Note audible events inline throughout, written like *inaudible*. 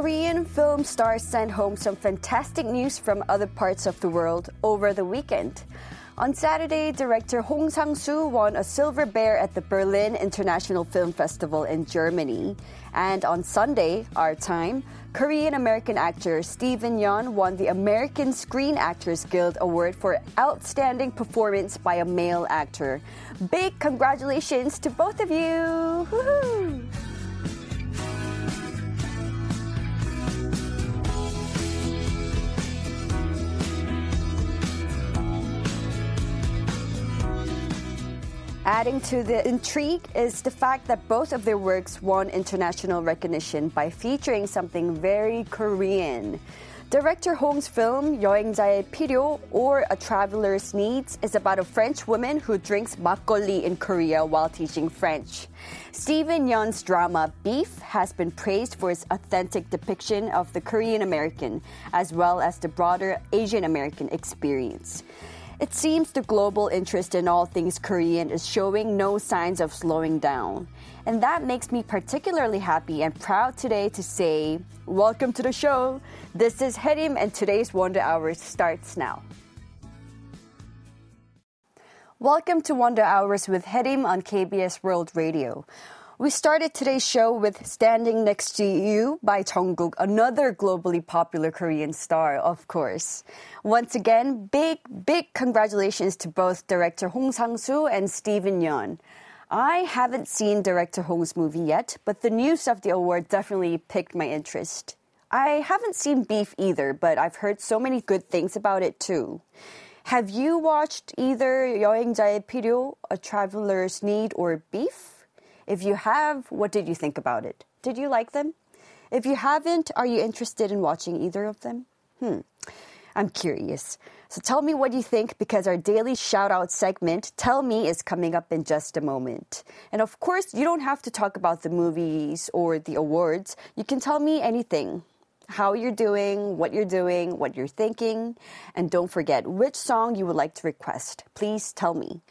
Korean film stars sent home some fantastic news from other parts of the world over the weekend. On Saturday, director Hong Sang-soo won a Silver Bear at the Berlin International Film Festival in Germany. And on Sunday, our time, Korean American actor Steven Yeun won the American Screen Actors Guild Award for Outstanding Performance by a Male Actor. Big congratulations to both of you! Woo-hoo! Adding to the intrigue is the fact that both of their works won international recognition by featuring something very Korean. Director Hong's film 여행자의 필요 or A Traveler's Needs is about a French woman who drinks makgeolli in Korea while teaching French. Steven Yeun's drama Beef has been praised for its authentic depiction of the Korean American as well as the broader Asian American experience. It seems the global interest in all things Korean is showing no signs of slowing down. And that makes me particularly happy and proud today to say, Welcome to the show. This is Hyerim, and today's Wonder Hour starts now. Welcome to Wonder Hours with Hyerim on KBS World Radio. We started today's show with Standing Next to You by Jungkook, another globally popular Korean star, of course. Once again, big, big congratulations to both director Hong Sang-soo and Steven Yeun. I haven't seen director Hong's movie yet, but the news of the award definitely piqued my interest. I haven't seen Beef either, but I've heard so many good things about it too. Have you watched either 여행자의 필요, A Traveler's Need, or Beef? If you have, what did you think about it? Did you like them? If you haven't, are you interested in watching either of them? Hmm. I'm curious. So tell me what you think because our daily shout out segment, Tell Me, is coming up in just a moment. And of course, you don't have to talk about the movies or the awards. You can tell me anything how you're doing, what you're doing, what you're thinking. And don't forget which song you would like to request. Please tell me.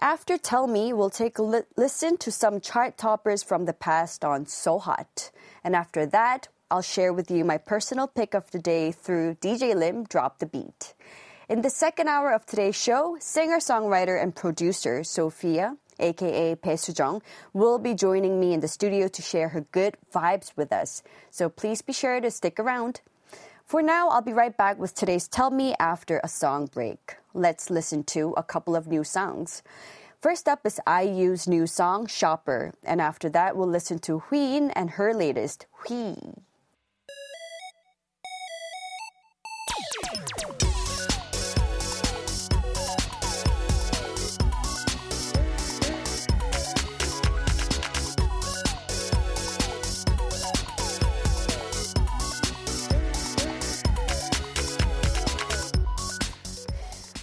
After Tell Me, we'll take a li- listen to some chart toppers from the past on So Hot. And after that, I'll share with you my personal pick of the day through DJ Lim Drop the Beat. In the second hour of today's show, singer songwriter and producer Sophia, aka Pe Sujong, will be joining me in the studio to share her good vibes with us. So please be sure to stick around. For now, I'll be right back with today's Tell Me after a song break. Let's listen to a couple of new songs. First up is IU's new song, Shopper, and after that, we'll listen to Huyin and her latest, Hui.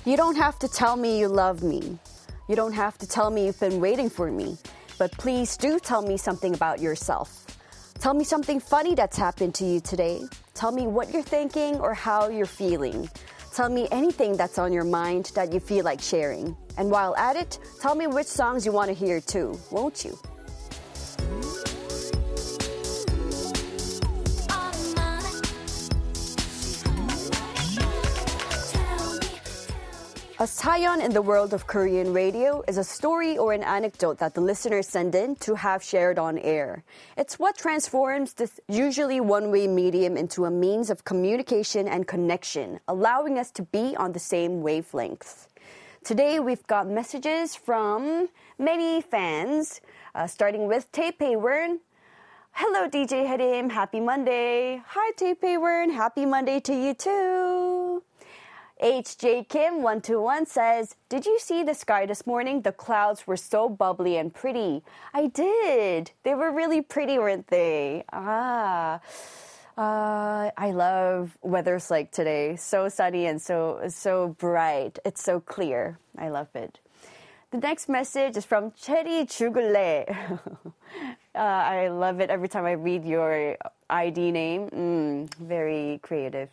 You don't have to tell me you love me. You don't have to tell me you've been waiting for me. But please do tell me something about yourself. Tell me something funny that's happened to you today. Tell me what you're thinking or how you're feeling. Tell me anything that's on your mind that you feel like sharing. And while at it, tell me which songs you want to hear too, won't you? A sayon in the world of Korean radio is a story or an anecdote that the listeners send in to have shared on air. It's what transforms this usually one way medium into a means of communication and connection, allowing us to be on the same wavelength. Today we've got messages from many fans, uh, starting with Taipei Wern. Hello, DJ Hyerim. Happy Monday. Hi, Taipei Wern. Happy Monday to you too. HJ Kim121 says, Did you see the sky this morning? The clouds were so bubbly and pretty. I did. They were really pretty, weren't they? Ah. Uh, I love weathers like today. So sunny and so so bright. It's so clear. I love it. The next message is from Cherry Chugule. *laughs* uh, I love it every time I read your ID name. Mm, very creative.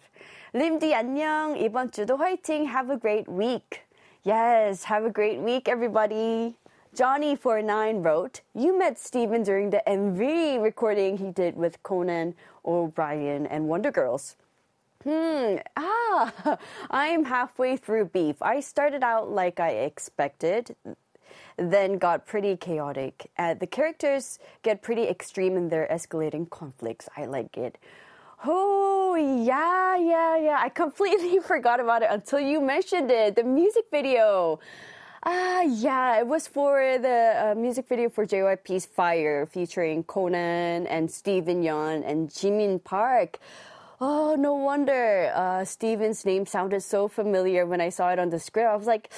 림디 안녕. 이번 주도 화이팅. Have a great week. Yes, have a great week, everybody. Johnny49 wrote, You met Steven during the MV recording he did with Conan O'Brien and Wonder Girls. Hmm, ah, *laughs* I'm halfway through beef. I started out like I expected, then got pretty chaotic. Uh, the characters get pretty extreme in their escalating conflicts. I like it. Oh, yeah, yeah, yeah. I completely *laughs* forgot about it until you mentioned it. The music video. Ah, yeah, it was for the uh, music video for JYP's Fire featuring Conan and Steven Yeun and Jimin Park. Oh, no wonder uh, Steven's name sounded so familiar when I saw it on the script. I was like,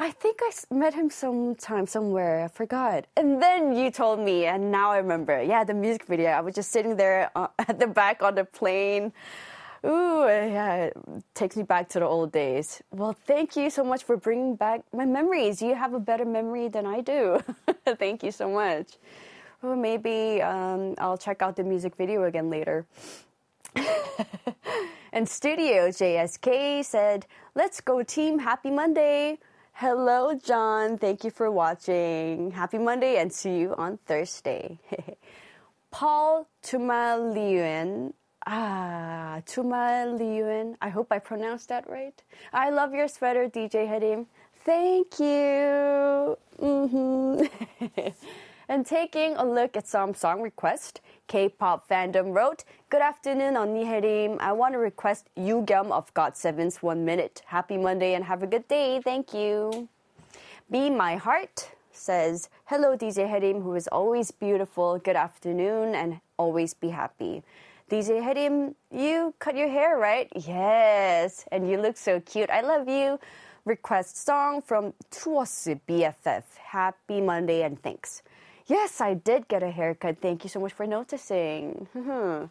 I think I met him sometime somewhere. I forgot. And then you told me, and now I remember. Yeah, the music video. I was just sitting there uh, *laughs* at the back on the plane. Ooh, yeah, it takes me back to the old days. Well, thank you so much for bringing back my memories. You have a better memory than I do. *laughs* thank you so much. Well, maybe um, I'll check out the music video again later. *laughs* and Studio JSK said, Let's go, team. Happy Monday. Hello, John. Thank you for watching. Happy Monday and see you on Thursday. *laughs* Paul Tumaliuen. Ah, Tumaliuen. I hope I pronounced that right. I love your sweater, DJ Hyerim. Thank you. Mm-hmm. *laughs* and taking a look at some song requests, K-pop fandom wrote, Good afternoon, Onni Hyerim. I want to request Yugyeom of GOT7's One Minute. Happy Monday and have a good day. Thank you. Be My Heart says, Hello, DJ Hyerim, who is always beautiful. Good afternoon and always be happy. DJ Hyerim, you cut your hair, right? Yes, and you look so cute. I love you. Request song from Tuosu BFF. Happy Monday and thanks. Yes, I did get a haircut. Thank you so much for noticing. Hmm.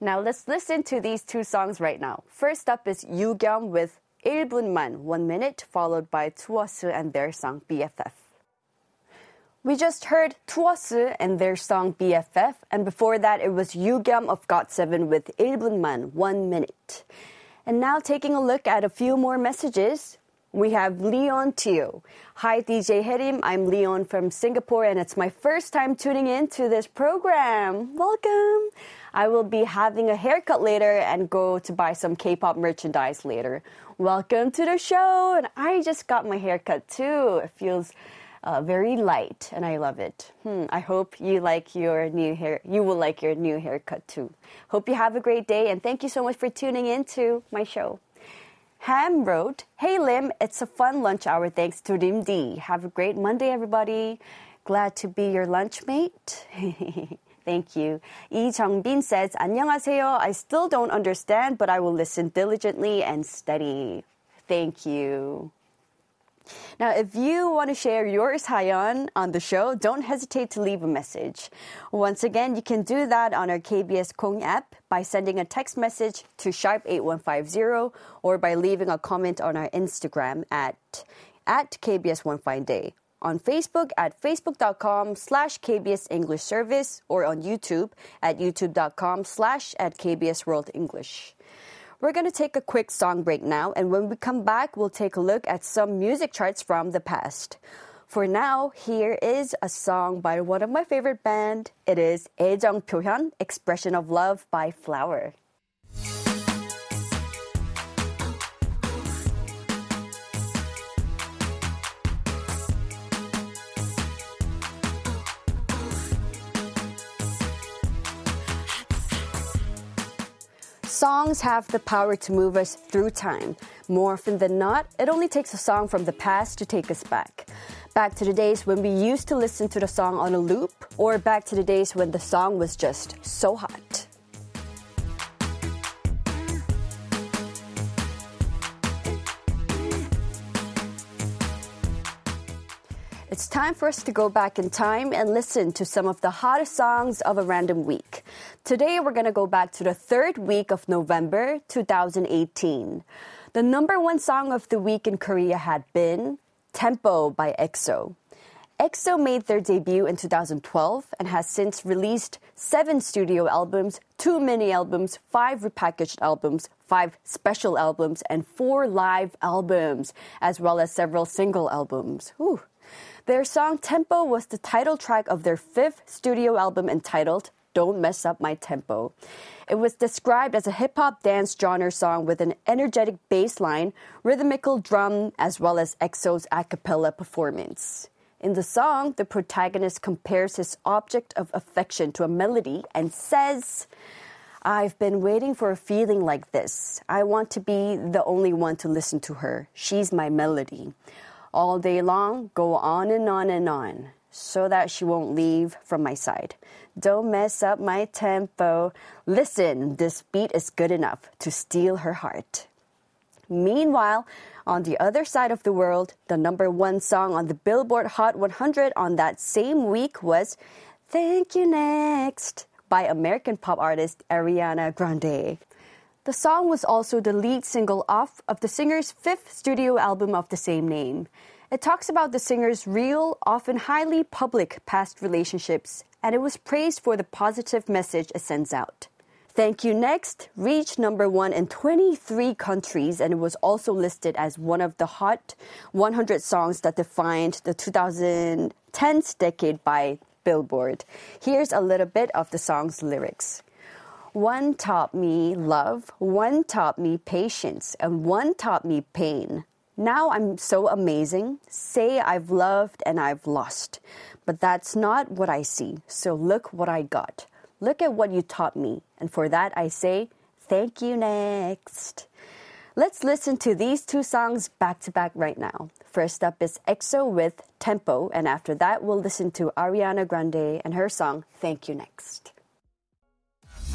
now let's listen to these two songs right now. First up is Yugyeom with 1분만, 1 minute, followed by Tuosu and their song BFF. We just heard Tuosu and their song BFF, and before that it was Yugyeom of GOT7 with 1분만, 1 minute. And now taking a look at a few more messages, we have Leon Teo. Hi, DJ Hyerim. I'm Leon from Singapore, and it's my first time tuning in to this program. Welcome. I will be having a haircut later and go to buy some K-pop merchandise later. Welcome to the show. And I just got my haircut too. It feels uh, very light, and I love it. Hmm, I hope you like your new hair. You will like your new haircut too. Hope you have a great day, and thank you so much for tuning in to my show. Ham wrote, Hey Lim, it's a fun lunch hour thanks to Lim D. Have a great Monday, everybody. Glad to be your lunch mate. *laughs* Thank you. Lee Jung-bin says, 안녕하세요. I still don't understand, but I will listen diligently and study. Thank you. Now, if you want to share your sayon on the show, don't hesitate to leave a message. Once again, you can do that on our KBS Kong app by sending a text message to sharp8150 or by leaving a comment on our Instagram at, at KBS One Fine Day on Facebook at facebook.com slash KBS English Service or on YouTube at youtube.com slash at KBS World English. We're going to take a quick song break now, and when we come back, we'll take a look at some music charts from the past. For now, here is a song by one of my favorite band. It is 애정 표현, Expression of Love by Flower. Songs have the power to move us through time. More often than not, it only takes a song from the past to take us back. Back to the days when we used to listen to the song on a loop, or back to the days when the song was just so hot. It's time for us to go back in time and listen to some of the hottest songs of a random week. Today, we're going to go back to the third week of November 2018. The number one song of the week in Korea had been Tempo by EXO. EXO made their debut in 2012 and has since released seven studio albums, two mini albums, five repackaged albums, five special albums, and four live albums, as well as several single albums. Their song Tempo was the title track of their fifth studio album entitled Don't Mess Up My Tempo. It was described as a hip hop dance genre song with an energetic bass line, rhythmical drum, as well as EXO's a cappella performance. In the song, the protagonist compares his object of affection to a melody and says, I've been waiting for a feeling like this. I want to be the only one to listen to her. She's my melody. All day long, go on and on and on, so that she won't leave from my side. Don't mess up my tempo. Listen, this beat is good enough to steal her heart. Meanwhile, on the other side of the world, the number one song on the Billboard Hot 100 on that same week was Thank You Next by American pop artist Ariana Grande. The song was also the lead single off of the singer's fifth studio album of the same name. It talks about the singer's real, often highly public past relationships, and it was praised for the positive message it sends out. Thank You Next reached number one in 23 countries, and it was also listed as one of the hot 100 songs that defined the 2010s decade by Billboard. Here's a little bit of the song's lyrics. One taught me love, one taught me patience, and one taught me pain. Now I'm so amazing. Say I've loved and I've lost. But that's not what I see. So look what I got. Look at what you taught me. And for that I say, thank you next. Let's listen to these two songs back to back right now. First up is EXO with Tempo, and after that, we'll listen to Ariana Grande and her song Thank You Next.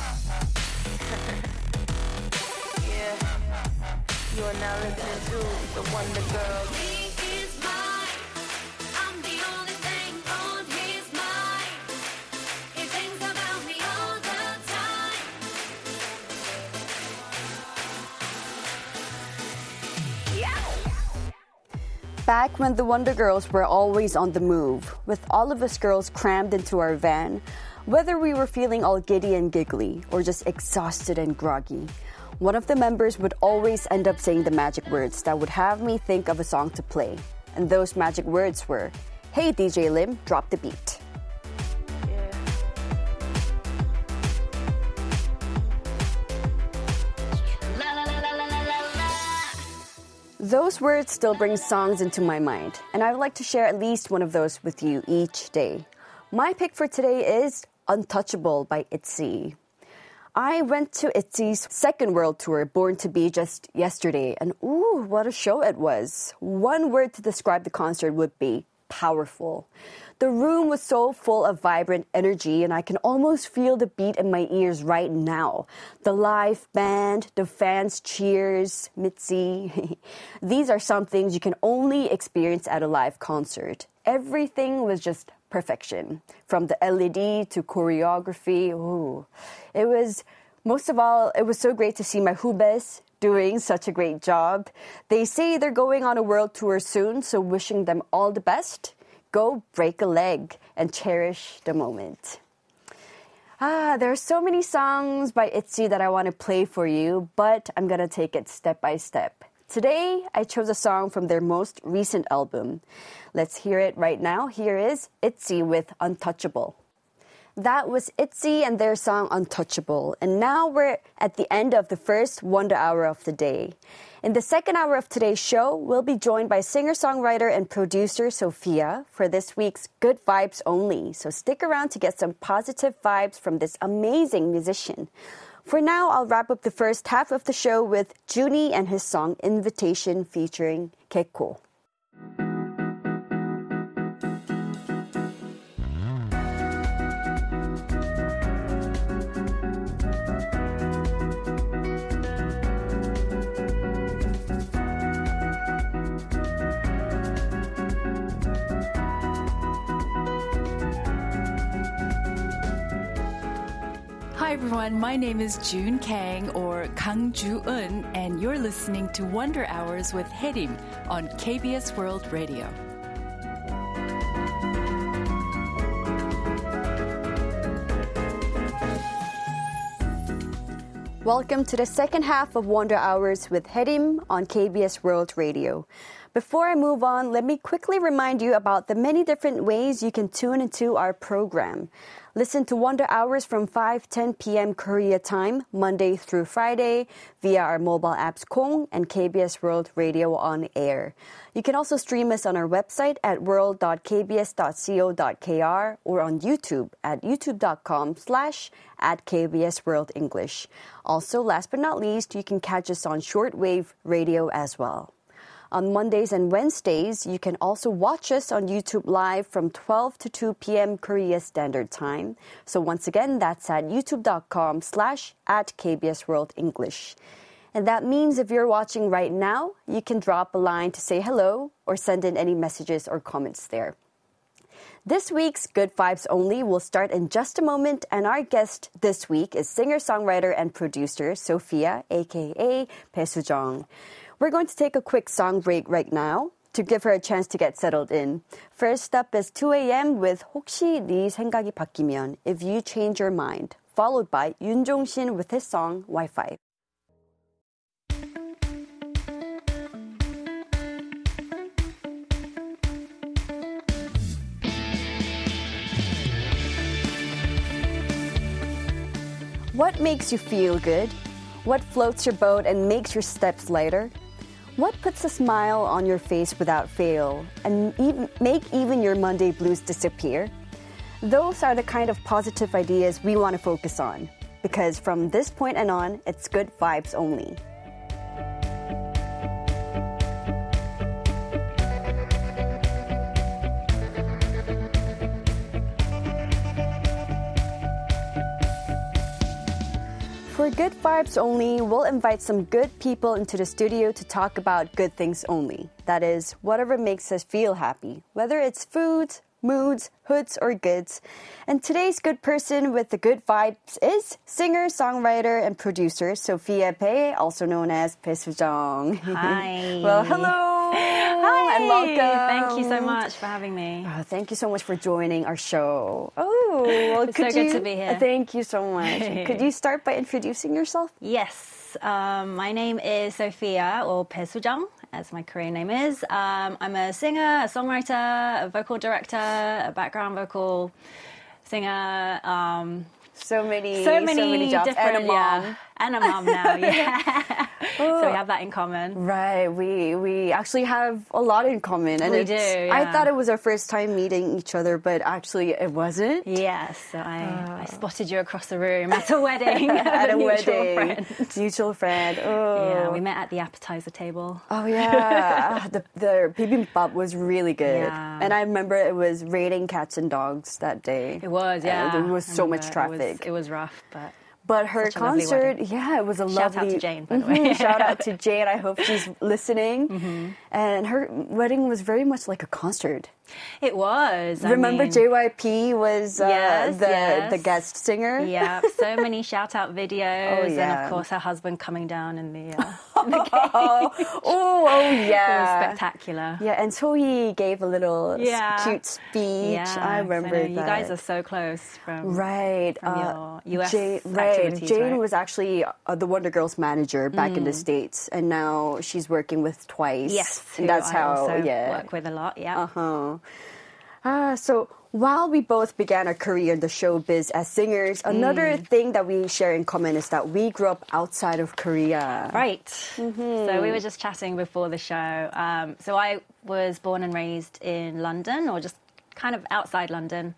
*laughs* yeah. You are now listening to the Wonder Girls. Back when the Wonder Girls were always on the move, with all of us girls crammed into our van, whether we were feeling all giddy and giggly or just exhausted and groggy, one of the members would always end up saying the magic words that would have me think of a song to play. And those magic words were, Hey DJ Lim, drop the beat. Those words still bring songs into my mind, and I would like to share at least one of those with you each day. My pick for today is Untouchable by ITZY. I went to ITZY's second world tour, Born to Be, just yesterday, and ooh, what a show it was. One word to describe the concert would be powerful. The room was so full of vibrant energy, and I can almost feel the beat in my ears right now. The live band, the fans' cheers, MIDZY. *laughs* These are some things you can only experience at a live concert. Everything was just perfection. From the LED to choreography. Ooh. It was, most of all, it was so great to see my hubes doing such a great job. They say they're going on a world tour soon, so wishing them all the best go break a leg and cherish the moment. Ah, there are so many songs by ITZY that I want to play for you, but I'm gonna take it step by step. Today, I chose a song from their most recent album. Let's hear it right now. Here is ITZY with Untouchable. That was ITZY and their song Untouchable. And now we're at the end of the first Wonder Hour of the day. In the second hour of today's show, we'll be joined by singer songwriter and producer Sophia for this week's Good Vibes Only. So stick around to get some positive vibes from this amazing musician. For now, I'll wrap up the first half of the show with Junie and his song Invitation featuring Keiko. Everyone. My name is June Kang or Kang Ju Eun, and you're listening to Wonder Hours with Hyerim on KBS World Radio. Welcome to the second half of Wonder Hours with Hyerim on KBS World Radio. Before I move on, let me quickly remind you about the many different ways you can tune into our program. Listen to Wonder Hours from 5 10 p.m. Korea time, Monday through Friday, via our mobile apps Kong and KBS World Radio on air. You can also stream us on our website at world.kbs.co.kr or on YouTube at youtube.com slash at KBS World English. Also, last but not least, you can catch us on shortwave radio as well. On Mondays and Wednesdays, you can also watch us on YouTube Live from 12 to 2 p.m. Korea Standard Time. So once again, that's at youtube.com slash at KBS World English. And that means if you're watching right now, you can drop a line to say hello or send in any messages or comments there. This week's Good Vibes Only will start in just a moment, and our guest this week is singer songwriter and producer Sophia, aka Pesujong. We're going to take a quick song break right now to give her a chance to get settled in. First up is 2 a.m. with 혹시 네 생각이 바뀌면 If You Change Your Mind, followed by Yoon Jong-shin with his song Wi-Fi. What makes you feel good? What floats your boat and makes your steps lighter? What puts a smile on your face without fail and even make even your Monday blues disappear? Those are the kind of positive ideas we want to focus on because from this point and on, it's good vibes only. For Good Vibes Only, we'll invite some good people into the studio to talk about good things only. That is, whatever makes us feel happy, whether it's foods, moods, hoods, or goods. And today's good person with the good vibes is singer, songwriter, and producer Sophia Pei, also known as Pei Sujong. Hi. *laughs* well, hello. Hi. And welcome. Thank you so much for having me. Oh, thank you so much for joining our show. Oh, well, It's could so good you, to be here. Thank you so much. *laughs* could you start by introducing yourself? Yes, um, my name is Sophia, or Pesujang, as my Korean name is. Um, I'm a singer, a songwriter, a vocal director, a background vocal singer. Um, So many, so many, jobs. different, and a mom. yeah, and a mom now. *laughs* Yeah, so we have that in common. Right, we we actually have a lot in common, and We do, I thought it was our first time meeting each other, but actually it wasn't. Yes, so I, oh. I spotted you across the room at a wedding *laughs* At a mutual wedding, friend. mutual friend. Oh, *laughs* Yeah, we oh. met at the appetizer table. Oh yeah, ah, the the bibimbap was really good, Yeah. and I remember it was raining cats and dogs that day. It was, And yeah. there was so much traffic. It was, it was rough, but But her Such concert, yeah, it was a lovely. Shout out to Jane, by the way. *laughs* shout out to *laughs* Jane. I hope she's listening. Mm-hmm. And her wedding was very much like a concert. It was. I Remember, mean, JYP was uh, Yes, the yes. the guest singer. Yeah, so *laughs* many shout out videos, and yeah. of course her husband coming down in the. Uh, *laughs* Oh, oh, oh, yeah. spectacular. Yeah, and he gave a little Yeah. cute speech. Yeah, I remember know that. You guys are so close from. Right. from uh, your US Jane, right. Jane right? was actually uh, the Wonder Girls manager back in the States, and now she's working with Twice. Mm. Yes, and that's I how, yeah. work with a lot. Yeah. Ah, so while we both began our career in the showbiz as singers, another Mm. thing that we share in common is that we grew up outside of Korea. Right. Mm-hmm. So we were just chatting before the show. Um, so I was born and raised in London, or just kind of outside London.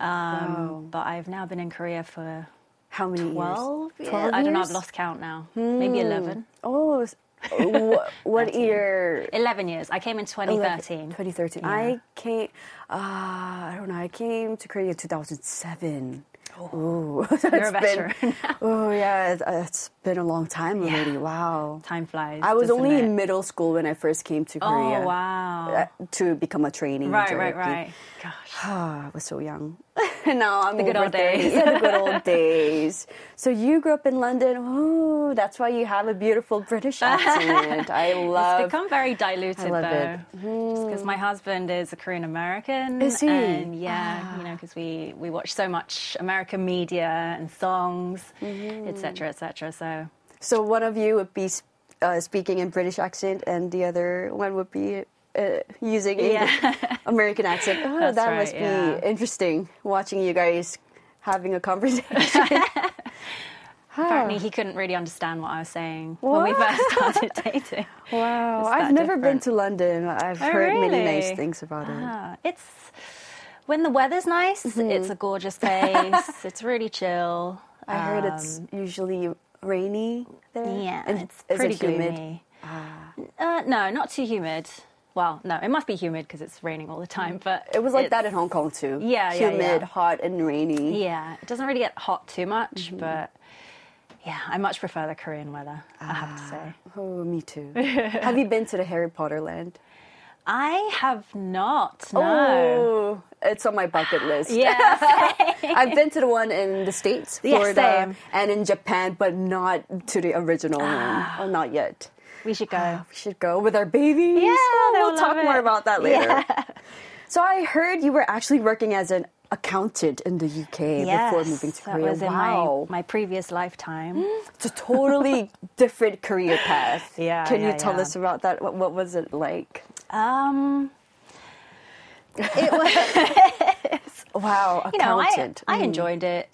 Um, But I've now been in Korea for How many 12 years? years. 12 I don't know. I've lost count now. Maybe 11. Oh, what year? 11 years. I came in 2013. 2013. I came, uh, I don't know, I came to Korea in 2007. Oh, *laughs* You're a veteran. *laughs* oh, yeah, it- it's been a long time already. Wow. Time flies. I was only it? in middle school when I first came to Korea. Oh, wow. uh, to become a trainee. in right, right, right. Gosh. *sighs* I was so young. *laughs* now I'm The good old 30. days. Yeah, *laughs* the good old *laughs* days. So you grew up in London. Oh, that's why you have a beautiful British accent. I love. It. It's become very diluted, I love though. it. Hmm. Because my husband is a Korean American. Is he? Ah. And yeah, you know, because we, we watch so much American media and songs, Mm-hmm. etc., etc. So So one of you would be uh, speaking in British accent, and the other one would be uh, using Yeah. *laughs* American accent. Oh, That's that right, must be yeah. interesting watching you guys having a conversation. *laughs* *laughs* Apparently, he couldn't really understand what I was saying when we first started dating. Wow, I've never been to London. I've Oh, heard many nice things about it. Ah, it's when the weather's nice. Mm-hmm. It's a gorgeous place. it's really chill. I heard it's usually rainy there. Um, yeah, And it's pretty it humid? gloomy. Uh, no, not too humid. Well, no, it must be humid because it's raining all the time. But It was like that in Hong Kong too. Yeah, yeah, humid, yeah. hot, and rainy. Yeah, it doesn't really get hot too much, Mm-hmm. but yeah, I much prefer the Korean weather. I have to say. Oh, me too. *laughs* Have you been to the Harry Potter land? I have not. No. Oh, it's on my bucket *gasps* list. Yeah. *laughs* I've been to the one in the States, Yeah, Florida, same. and in Japan, but not to the original one. Oh, not yet. We should go. *sighs* We should go with our babies. Yeah, Oh, we'll talk love more about that later. *laughs* So I heard you were actually working as an accountant in the UK before moving to Korea. That was in wow, my, my previous lifetime. *gasps* it's a totally *laughs* different career path. Yeah, Can you tell yeah. us about that? What, what was it like? Um, it *laughs* was, Wow, you know, I, accountant. I Mm. enjoyed it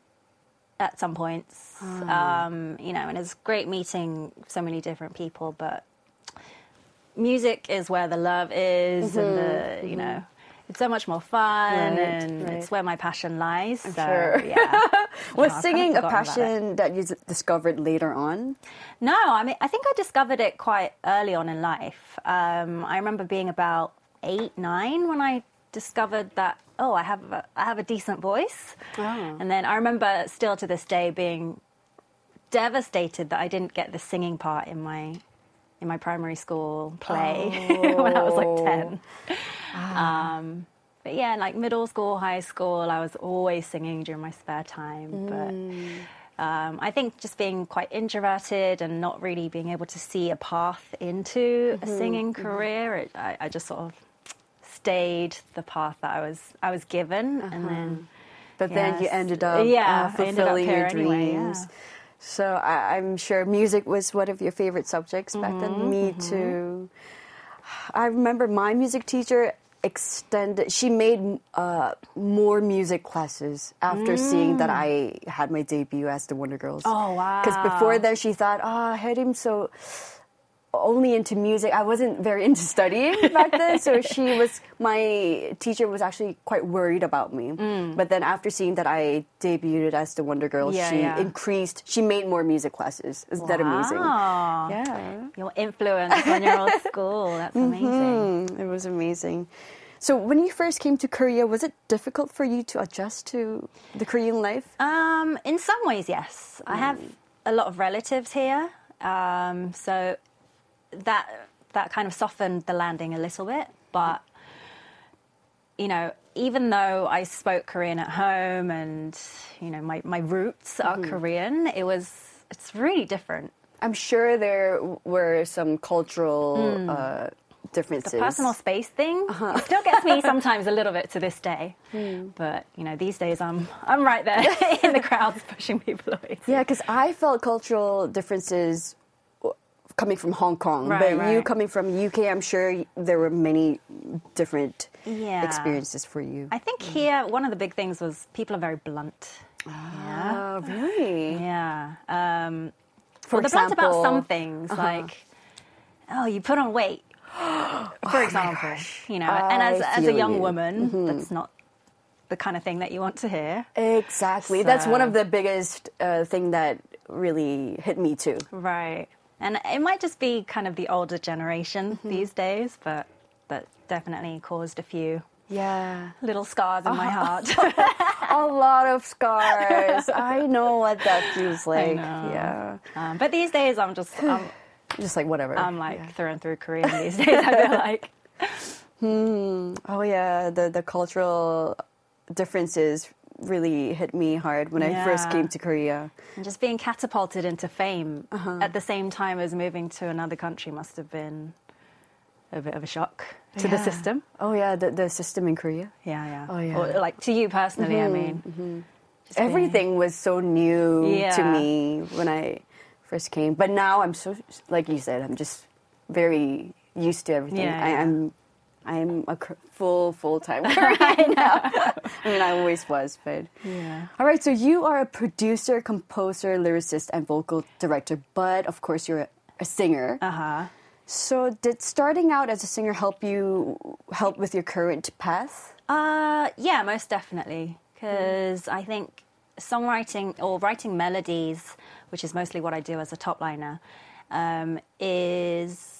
at some points. Ah. Um, you know, and it's great meeting so many different people, but music is where the love is and the, you know, it's so much more fun Mm-hmm. Right, and right. it's where my passion lies. so, sure. yeah. *laughs* Was kinda singing a forgotten about it. passion that you discovered later on? No, I mean, I think I discovered it quite early on in life. Um, I remember being about eight, nine when I discovered that oh, I have a, I have a decent voice. Oh. And then I remember still to this day being devastated that I didn't get the singing part in my in my primary school play *laughs* when I was like ten. Um, but yeah, like middle school, high school, I was always singing during my spare time. But um, I think just being quite introverted and not really being able to see a path into a singing career, it, I, I just sort of stayed the path that I was I was given, and then But then you ended up Yeah, uh, up fulfilling your anyway, dreams. yeah. So I, I'm sure music was one of your favorite subjects back Mm-hmm, then. Me too. I remember my music teacher extended. She made uh, more music classes after seeing that I had my debut as the Wonder Girls. Mm. Oh, wow. Because before then she thought, oh, I had him so only into music. I wasn't very into studying back then, so *laughs* she was my teacher was actually quite worried about me. But then after seeing that I debuted as the Wonder Girls, Mm. Yeah, she yeah. increased. She made more music classes. Isn't that amazing? Yeah, Your influence when you're old school. That's amazing. Mm, it was amazing. So when you first came to Korea, was it difficult for you to adjust to the Korean life? Um, in some ways, yes. I have a lot of relatives here, um, so that that kind of softened the landing a little bit. But you know, even though I spoke Korean at home and you know my my roots are mm-hmm. Korean, it was it's really different. I'm sure there were some cultural mm. uh, differences. The personal space thing it uh-huh. *laughs* still gets me *laughs* sometimes a little bit to this day. Hmm. But you know, these days I'm I'm right there *laughs* in the crowds pushing people away. Yeah, because I felt cultural differences coming from Hong Kong, Right, but you coming from UK, I'm sure there were many different Yeah. experiences for you. I think here one of the big things was people are very blunt. Ah, really? Yeah. Um, For well, they're blunt about some things, like, oh, you put on weight, *gasps* for example. You know, and as, as a young you. woman, that's not the kind of thing that you want to hear. Exactly. That's one of the biggest uh, thing that really hit me too. Right. And it might just be kind of the older generation these days, but that definitely caused a few Yeah. little scars in my *laughs* heart. A lot of scars. I know what that feels *laughs* like. Yeah. um, but these days, I'm just, I'm, *sighs* Just like whatever. I'm like through and through Korean these days, I feel like. *laughs* Hmm. Oh yeah, the the cultural differences really hit me hard when I first came to Korea. And just being catapulted into fame Uh-huh. at the same time as moving to another country must have been a bit of a shock to the system. Oh yeah, the the system in Korea. Yeah, yeah. Oh, yeah. Mm-hmm, Or like to you personally, I mean. Being- Everything was so new to me when I first came. But now I'm so, like you said, I'm just very used to everything. Yeah, I. I'm, I'm a cr- full full time *laughs* right now. *laughs* I mean, I always was, but Yeah. All right, so you are a producer, composer, lyricist, and vocal director, but of course you're a, a singer. Uh huh. So did starting out as a singer help you help with your current path? Uh, yeah, most definitely. Because I think songwriting or writing melodies, which is mostly what I do as a top liner, um, is,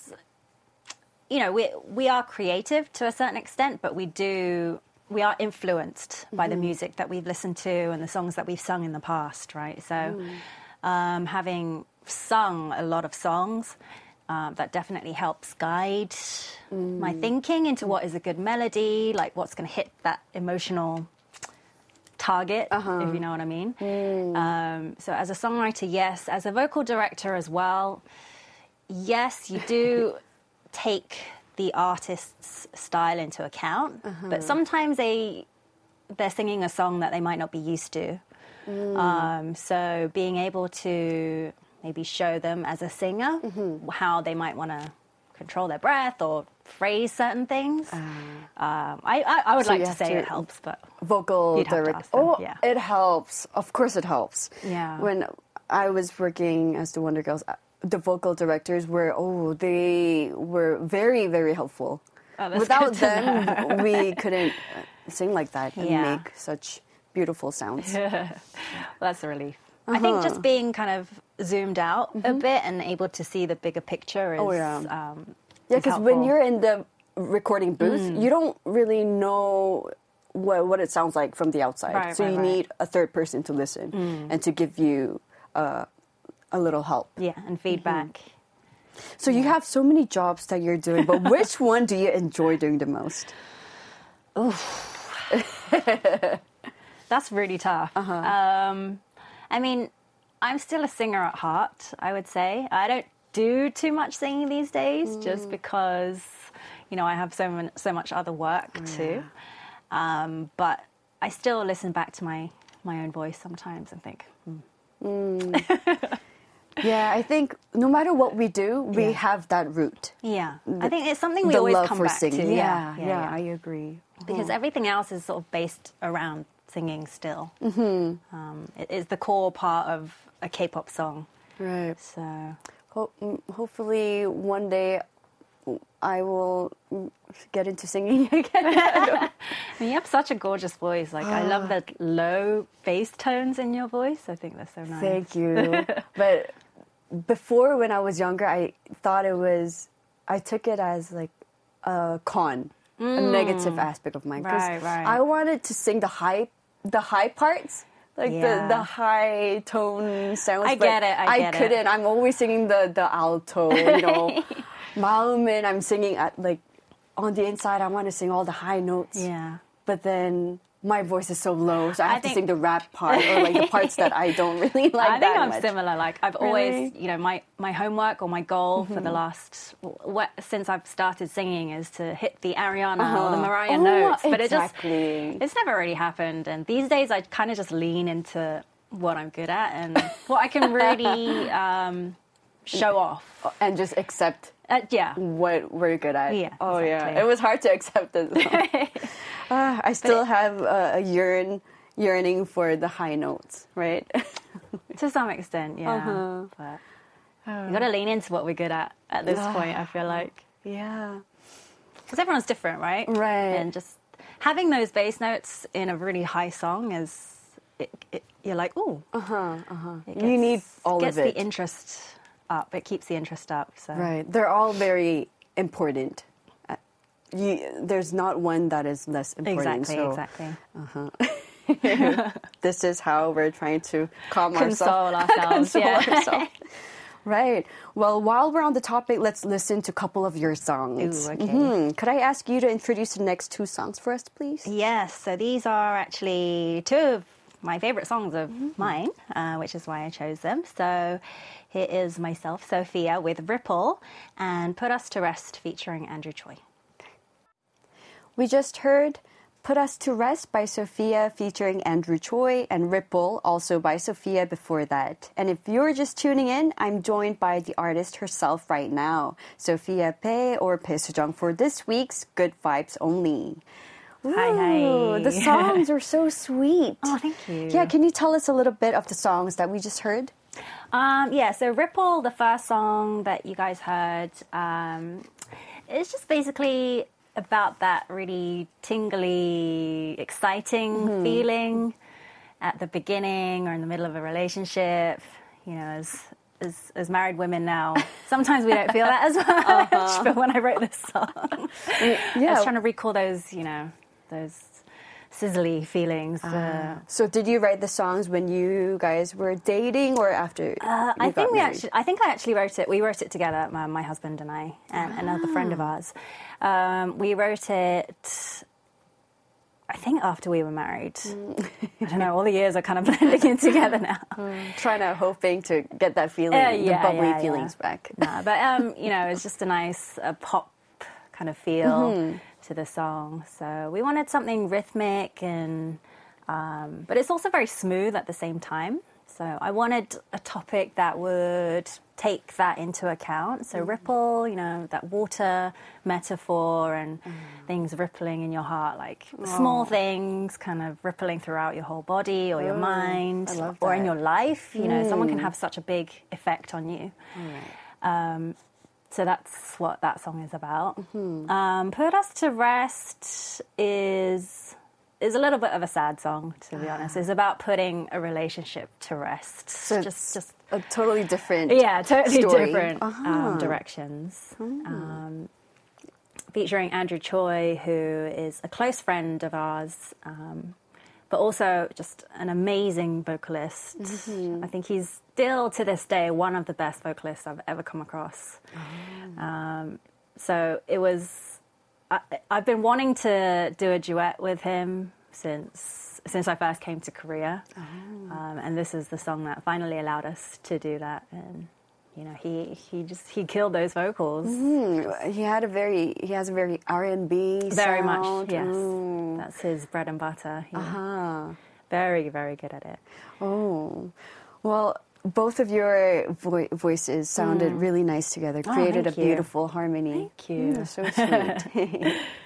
you know, we, we are creative to a certain extent, but we do, we are influenced by the music that we've listened to and the songs that we've sung in the past, right? So um, having sung a lot of songs, um, that definitely helps guide my thinking into what is a good melody, like what's going to hit that emotional target, if you know what I mean. Um, so, as a songwriter, yes. As a vocal director as well, yes, you do *laughs* take the artist's style into account, but sometimes they they're singing a song that they might not be used to. Um, so, being able to maybe show them as a singer how they might want to control their breath or phrase certain things. um, I, I, I would So like to say to- it helps, but Vocal You'd have to director. Oh, yeah. it helps. Of course, it helps. Yeah. When I was working as the Wonder Girls, uh, the vocal directors were oh they were very very helpful. Oh, Without them, we couldn't uh, sing like that and Yeah. make such beautiful sounds. *laughs* that's a relief. I think Uh-huh. just being kind of zoomed out a bit and able to see the bigger picture is, Mm-hmm. Oh, yeah. um, Yeah, because when you're in the recording booth, Mm. you don't really know what, what it sounds like from the outside. Right, so right, you right. Mm. need a third person to listen and to give you uh, a little help. yeah, and feedback. So you have so many jobs that you're doing, but *laughs* which one do you enjoy doing the most? *laughs* That's really tough. Uh-huh. Um, I mean, I'm still a singer at heart, I would say. I don't do too much singing these days Mm. just because, you know, I have so, mon- so much other work too. Um, but I still listen back to my, my own voice sometimes and think, hmm, *laughs* Yeah, I think no matter what we do, we Yeah. have that root. yeah. I think it's something we the always love come for back singing. to. Yeah, yeah, I agree. because everything else is sort of based around singing still. Mm-hmm. Um, it is the core part of a K-pop song. Right. So Ho- mm, hopefully one day I will get into singing *laughs* again. *laughs* You have such a gorgeous voice. Like I love the low bass tones in your voice. I think they're so nice. Thank you. *laughs* but before when I was younger, I thought it was, I took it as like a con, mm. a negative aspect of mine. Right, right. I wanted to sing the high, the high parts. Like yeah. the, the high tone sounds. I get it. I, get I couldn't. It. I'm always singing the, the alto, you know. *laughs* Malumin, I'm singing at like on the inside. I want to sing all the high notes. Yeah. But then my voice is so low, so I I have to think- sing the rap part or like the *laughs* parts that I don't really like I think I'm much. similar. Like I've Really? Mm-hmm. always, you know, my my homework or my goal for the last what, since I've started singing is to hit the Ariana or the Uh-huh. Mariah Oh, notes. But it just it's never really happened. And these days, I kind of just lean into what I'm good at and what I can really *laughs* um, show off. and just accept Uh, yeah. what we're good at. Yeah, Oh yeah. It was hard to accept as well. *laughs* Ah, I still have uh, a yearn yearning for the high notes, right? *laughs* To some extent, yeah. Uh-huh. But you got to lean into what we're good at at this point. I feel like yeah. because everyone's different, right? Right. And just having those bass notes in a really high song is, it, it, you're like, oh, Uh huh. Uh-huh. You need all gets of it. the interest up. It keeps the interest up. So Right. They're all very important. Uh, You, there's not one that is less important. exactly, so exactly. *laughs* This is how we're trying to calm Console ourselves. *laughs* ourselves. console yeah. ourselves. Right. Well, while we're on the topic, let's listen to a couple of your songs. Ooh, okay. Mhm. Could I ask you to introduce the next two songs for us, please? Yes, so these are actually two of my favorite songs of Mm-hmm. mine, uh, which is why I chose them. So here is myself, Sophia, with Ripple, and Put Us to Rest featuring Andrew Choi. We just heard Put Us to Rest by Sophia featuring Andrew Choi and Ripple, also by Sophia before that. And if you're just tuning in, I'm joined by the artist herself right now, Sophia Pei or Pei Sujong for this week's Good Vibes Only. Hi, hi. The songs are so sweet. Oh, thank you. Yeah, can you tell us a little bit of the songs that we just heard? Um, yeah, so Ripple, the first song that you guys heard, um, it's just basically about that really tingly, exciting feeling at the beginning or in the middle of a relationship. You know, as as, as married women now, *laughs* sometimes we don't feel that as much. But when I wrote this song, I was trying to recall those, you know, those sizzly feelings. uh, So, did you write the songs when you guys were dating or after? Uh, I think we actually. I think I actually wrote it. We wrote it together, my, my husband and I, and another friend of ours. Um, we wrote it. I think after we were married. I don't know. All the years are kind of *laughs* blending in together now. *laughs* trying to hoping to get that feeling, Uh, the bubbly yeah, feelings yeah. back. No, but um, you know, it's just a nice uh, pop kind of feel to the song. So we wanted something rhythmic and, um, but it's also very smooth at the same time. So I wanted a topic that would take that into account. So ripple, you know, that water metaphor and things rippling in your heart, like small things kind of rippling throughout your whole body or your mind or in your life. You know, someone can have such a big effect on you. Um, so that's what that song is about. Mm-hmm. Um, Put Us to Rest is is a little bit of a sad song, to be honest. It's about putting a relationship to rest. So just just a totally different. yeah, totally story. different Uh-huh. um, directions. Um, featuring Andrew Choi, who is a close friend of ours, um, but also just an amazing vocalist. Mm-hmm. I think he's still to this day one of the best vocalists I've ever come across. Oh. Um, so it was. I, I've been wanting to do a duet with him since since I first came to Korea, Oh. um, and this is the song that finally allowed us to do that. And you know, he he just he killed those vocals Hmm, He had a very, he has a very R and B very sound. much. Yes, Mm. that's his bread and butter. He- Ah. Very very good at it. Oh, well, both of your vo- voices sounded really nice together. Created a Mm. Oh, you. beautiful harmony. Thank you. Mm, so sweet. *laughs*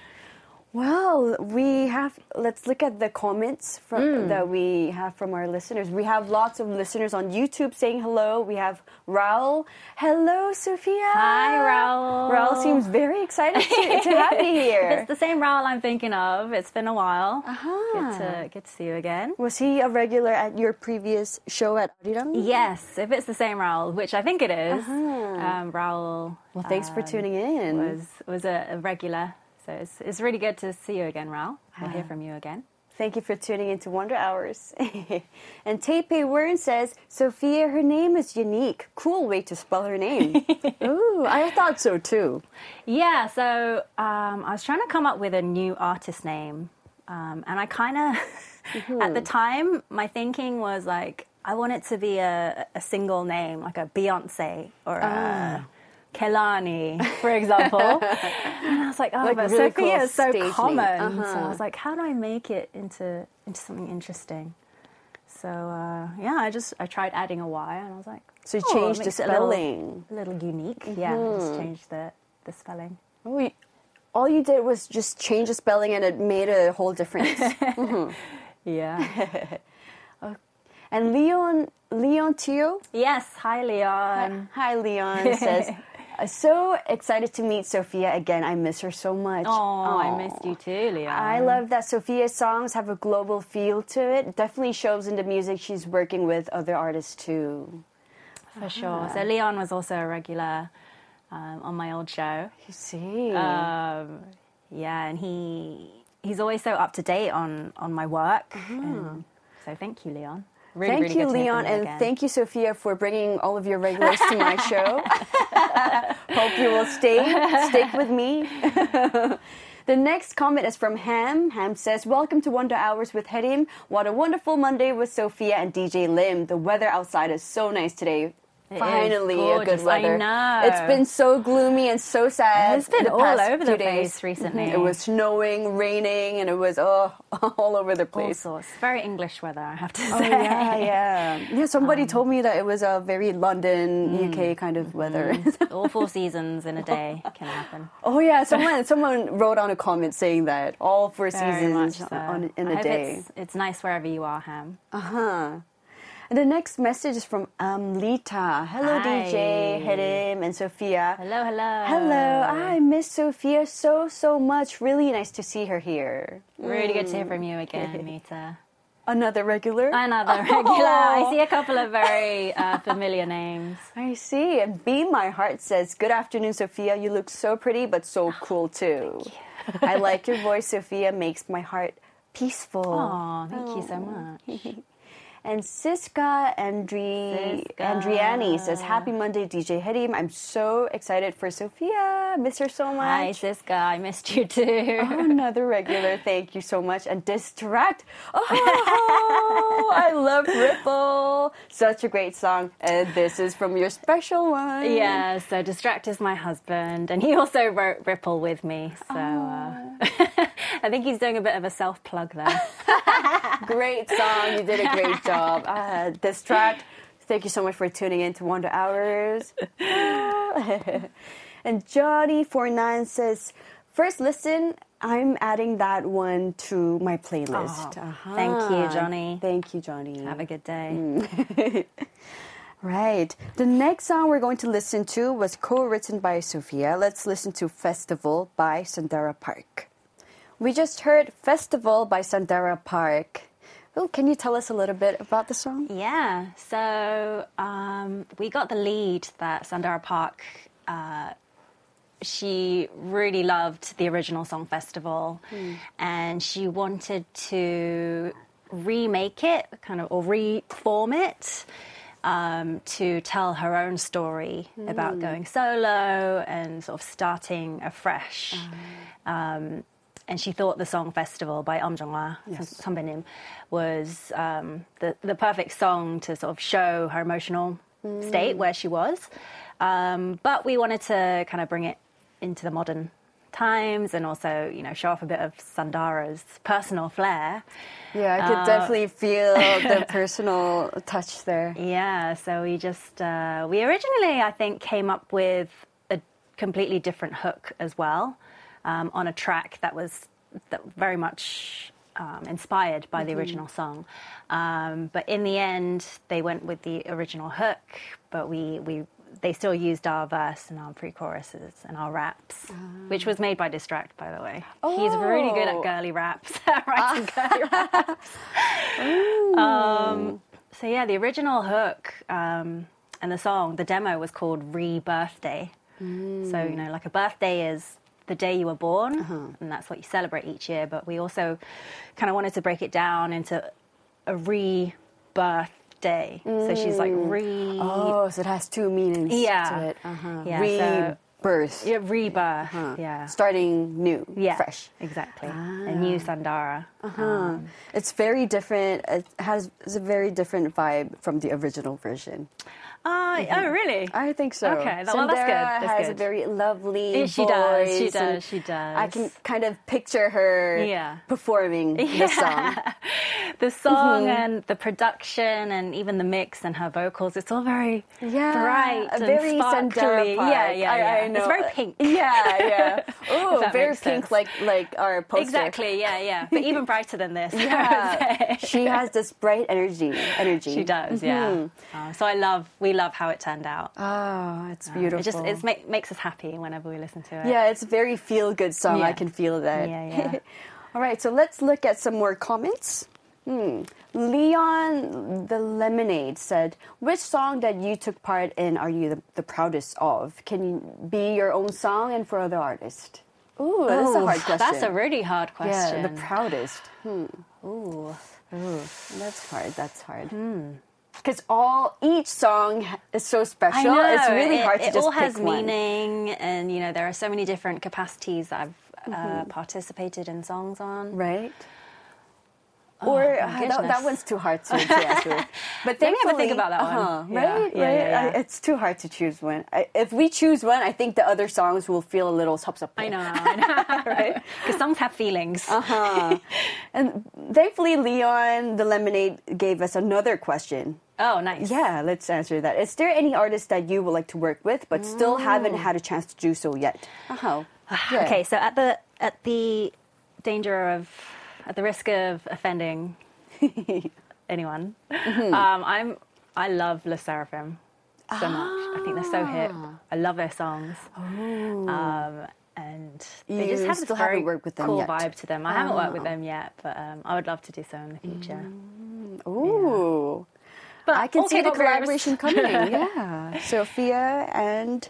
well, we have. Let's look at the comments from, Mm. that we have from our listeners. We have lots of listeners on YouTube saying hello. We have Raul. Hello, Sophia. Hi, Raul. Raul seems very excited to, to have you *laughs* here. It's the same Raul I'm thinking of. It's been a while. Uh-huh. Good to good to see you again. Was he a regular at your previous show at Arirang? Yes, if it's the same Raul, which I think it is, um, Raul. Well, thanks for um, tuning in. Was was a, a regular, so it's it's really good to see you again, Raul. We'll hear from you again. Thank you for tuning into Wonder Hours. *laughs* and Taipei Wern says, Sophia, her name is unique. Cool way to spell her name. *laughs* Ooh, I thought so too. Yeah, so um, I was trying to come up with a new artist name, um, and I kind of, *laughs* at the time, my thinking was like, I want it to be a, a single name, like a Beyonce or a Kehlani, for *laughs* example. and I was like, oh, Like but really Sophia cool is so common. Uh-huh. I was like, how do I make it into into something interesting? So uh, yeah, I just I tried adding a Y, and I was like, So you oh, changed the it a little- spelling. a little unique. Yeah, I just changed the the spelling. Oh, you- all you did was just change the spelling and it made a whole difference. *laughs* Yeah. *laughs* and Leon, Leon Tio, yes. Hi, Leon. hi Leon, says, "Uh, so excited to meet Sophia again. I miss her so much. Oh, I missed you too, Leon. I love that Sophia's songs have a global feel to it. Definitely shows in the music she's working with other artists too. for sure. So Leon was also a regular um, on my old show. You see. Um, yeah, and he he's always so up to date on on my work. And so thank you, Leon. Really, thank really you, Leon, and again. thank you, Sophia, for bringing all of your regulars to my show. *laughs* Hope you will stay, stick with me. *laughs* the next comment is from Ham. Ham says, "Welcome to Wonder Hours with Hyerim. What a wonderful Monday with Sophia and DJ Lim. The weather outside is so nice today." It Finally, a good gorgeous. I know. It's been so gloomy and so sad. It's been the all over the days. place recently. It was snowing, raining, and it was oh, *laughs* all over the All place. sorts. Very English weather, I have to say. Oh, yeah, yeah. *laughs* Yeah, somebody Um, told me that it was a very London, mm. UK kind of weather. *laughs* All four seasons in a day can happen. oh yeah, someone someone wrote on a comment saying that all four Very seasons so. on, in I a day. It's, it's nice wherever you are, Ham. Uh-huh. And the next message is from um, Lita. Hello, Hi. DJ, Hyerim, and Sophia. Hello, hello. Hello, I miss Sophia so, so much. Really nice to see her here. Really good to hear from you again, *laughs* Mita. Another regular? Another regular. I see a couple of very uh, familiar names. I see. And Be My Heart says, Good afternoon, Sophia. You look so pretty, but so cool too. I like your voice, Sophia. Makes my heart peaceful. Oh, thank you so much. *laughs* And Siska Andri- Siska. Andriani says, Happy Monday, DJ Hyerim. I'm so excited for Sophia. Miss her so much. Hi, Siska. I missed you too. Oh, *laughs* another regular. Thank you so much. And Distract. Oh, *laughs* I love Ripple. Such a great song. And this is from your special one. Yeah, so Distract is my husband, and he also wrote Ripple with me. So uh, *laughs* I think he's doing a bit of a self plug there. Great song. You did a great job. Uh, Distract. Thank you so much for tuning in to Wonder Hours. *laughs* and Johnny49 says, First listen, I'm adding that one to my playlist. Oh, Uh-huh. thank you, Johnny. Thank you, Johnny. Have a good day. Mm. *laughs* Right. The next song we're going to listen to was co-written by Sophia. Let's listen to Festival by Sandara Park. We just heard Festival by Sandara Park. Oh, can you tell us a little bit about the song? Yeah, so um, we got the lead that Sandara Park. Uh, she really loved the original song festival, and she wanted to remake it, kind of, or reform it. Um, to tell her own story about going solo and sort of starting afresh. Um, and she thought the song Festival by Om Jong-hwa, yes. Was um, the, the perfect song to sort of show her emotional mm. state where she was. Um, but we wanted to kind of bring it into the modern times and also, you know, show off a bit of Sandara's personal flair. Yeah, I could uh, definitely feel the *laughs* personal touch there. Yeah, so we just, uh, we originally, I think, came up with a completely different hook as well um, on a track that was that very much um, inspired by the original song. Um, but in the end, they went with the original hook, but we we they still used our verse and our pre-choruses and our raps, which was made by Distract, by the way. Oh. He's really good Oh. at girly raps, *laughs* writing girly raps. *laughs* Um, so yeah, the original hook um, and the song, the demo was called Rebirthday. So you know, like a birthday is the day you were born, uh-huh. and that's what you celebrate each year. But we also kind of wanted to break it down into a rebirth day. So she's like mm. re, Oh, so it has two meanings Yeah. to it. Uh-huh. Yeah, so- Rebirth. yeah, rebirth. Uh-huh. Yeah, Starting new, yeah, fresh. exactly. A ah. new Sandara. Uh-huh. Um, it's very different. It has it's a very different vibe from the original version. Ah, Oh, really? I think so. Okay, well, that's good, that's has a good. very lovely Yeah, she does, she does, she does. I can kind of picture her Yeah. performing *laughs* the song. the song Mm-hmm. and the production and even the mix and her vocals, it's all very Yeah, bright a and very sparkly. Park. Yeah, yeah, I, yeah. I know. It's very pink. Yeah, yeah. *laughs* Oh, very pink, sense. like like our poster. Exactly, yeah, yeah. But *laughs* even brighter than this. Yeah, she has this bright energy. Energy. She does, yeah. Mm-hmm. Uh, so I love, we love how it turned out. Oh, it's beautiful. It just it ma- makes us happy whenever we listen to it. Yeah, it's a very feel good song. I can feel that. Yeah, *laughs* yeah. All right, so let's look at some more comments. Hmm. Leon the Lemonade said, Which song that you took part in are you the, the proudest of? Can you be your own song and for other artists? Ooh, that's a hard question. That's a really hard question. Yeah, the proudest. Hmm. Ooh. That's hard. That's hard. Because all each song is so special. Know. It's really it, hard to it just all has one. meaning, and you know there are so many different capacities that I've uh, participated in songs on. Right? Oh, or uh, that, that, one's too hard to, answer. *laughs* but think about that one. Uh-huh, yeah. Right? Yeah. Yeah, I, it's too hard to choose one. I, if we choose one, I think the other songs will feel a little sub I know. *laughs* I know. right? Because songs have feelings. Uh-huh. *laughs* and thankfully, Leon, the Lemonade, gave us another question. Oh, nice. Yeah, let's answer that. Is there any artist that you would like to work with but mm. still haven't mm. had a chance to do so yet? Uh-huh. Yeah. Okay, so at the at the danger of at the risk of offending *laughs* anyone, Mm-hmm. um, I'm I love LE SSERAFIM so much. I think they're so hip. Ah. I love their songs. Um, and they just You have this very worked with them cool yet. vibe to them. I haven't worked with Oh. them yet, but um, I would love to do so in the future. Ooh. But I can see the collaboration coming. *laughs* yeah. Sophia and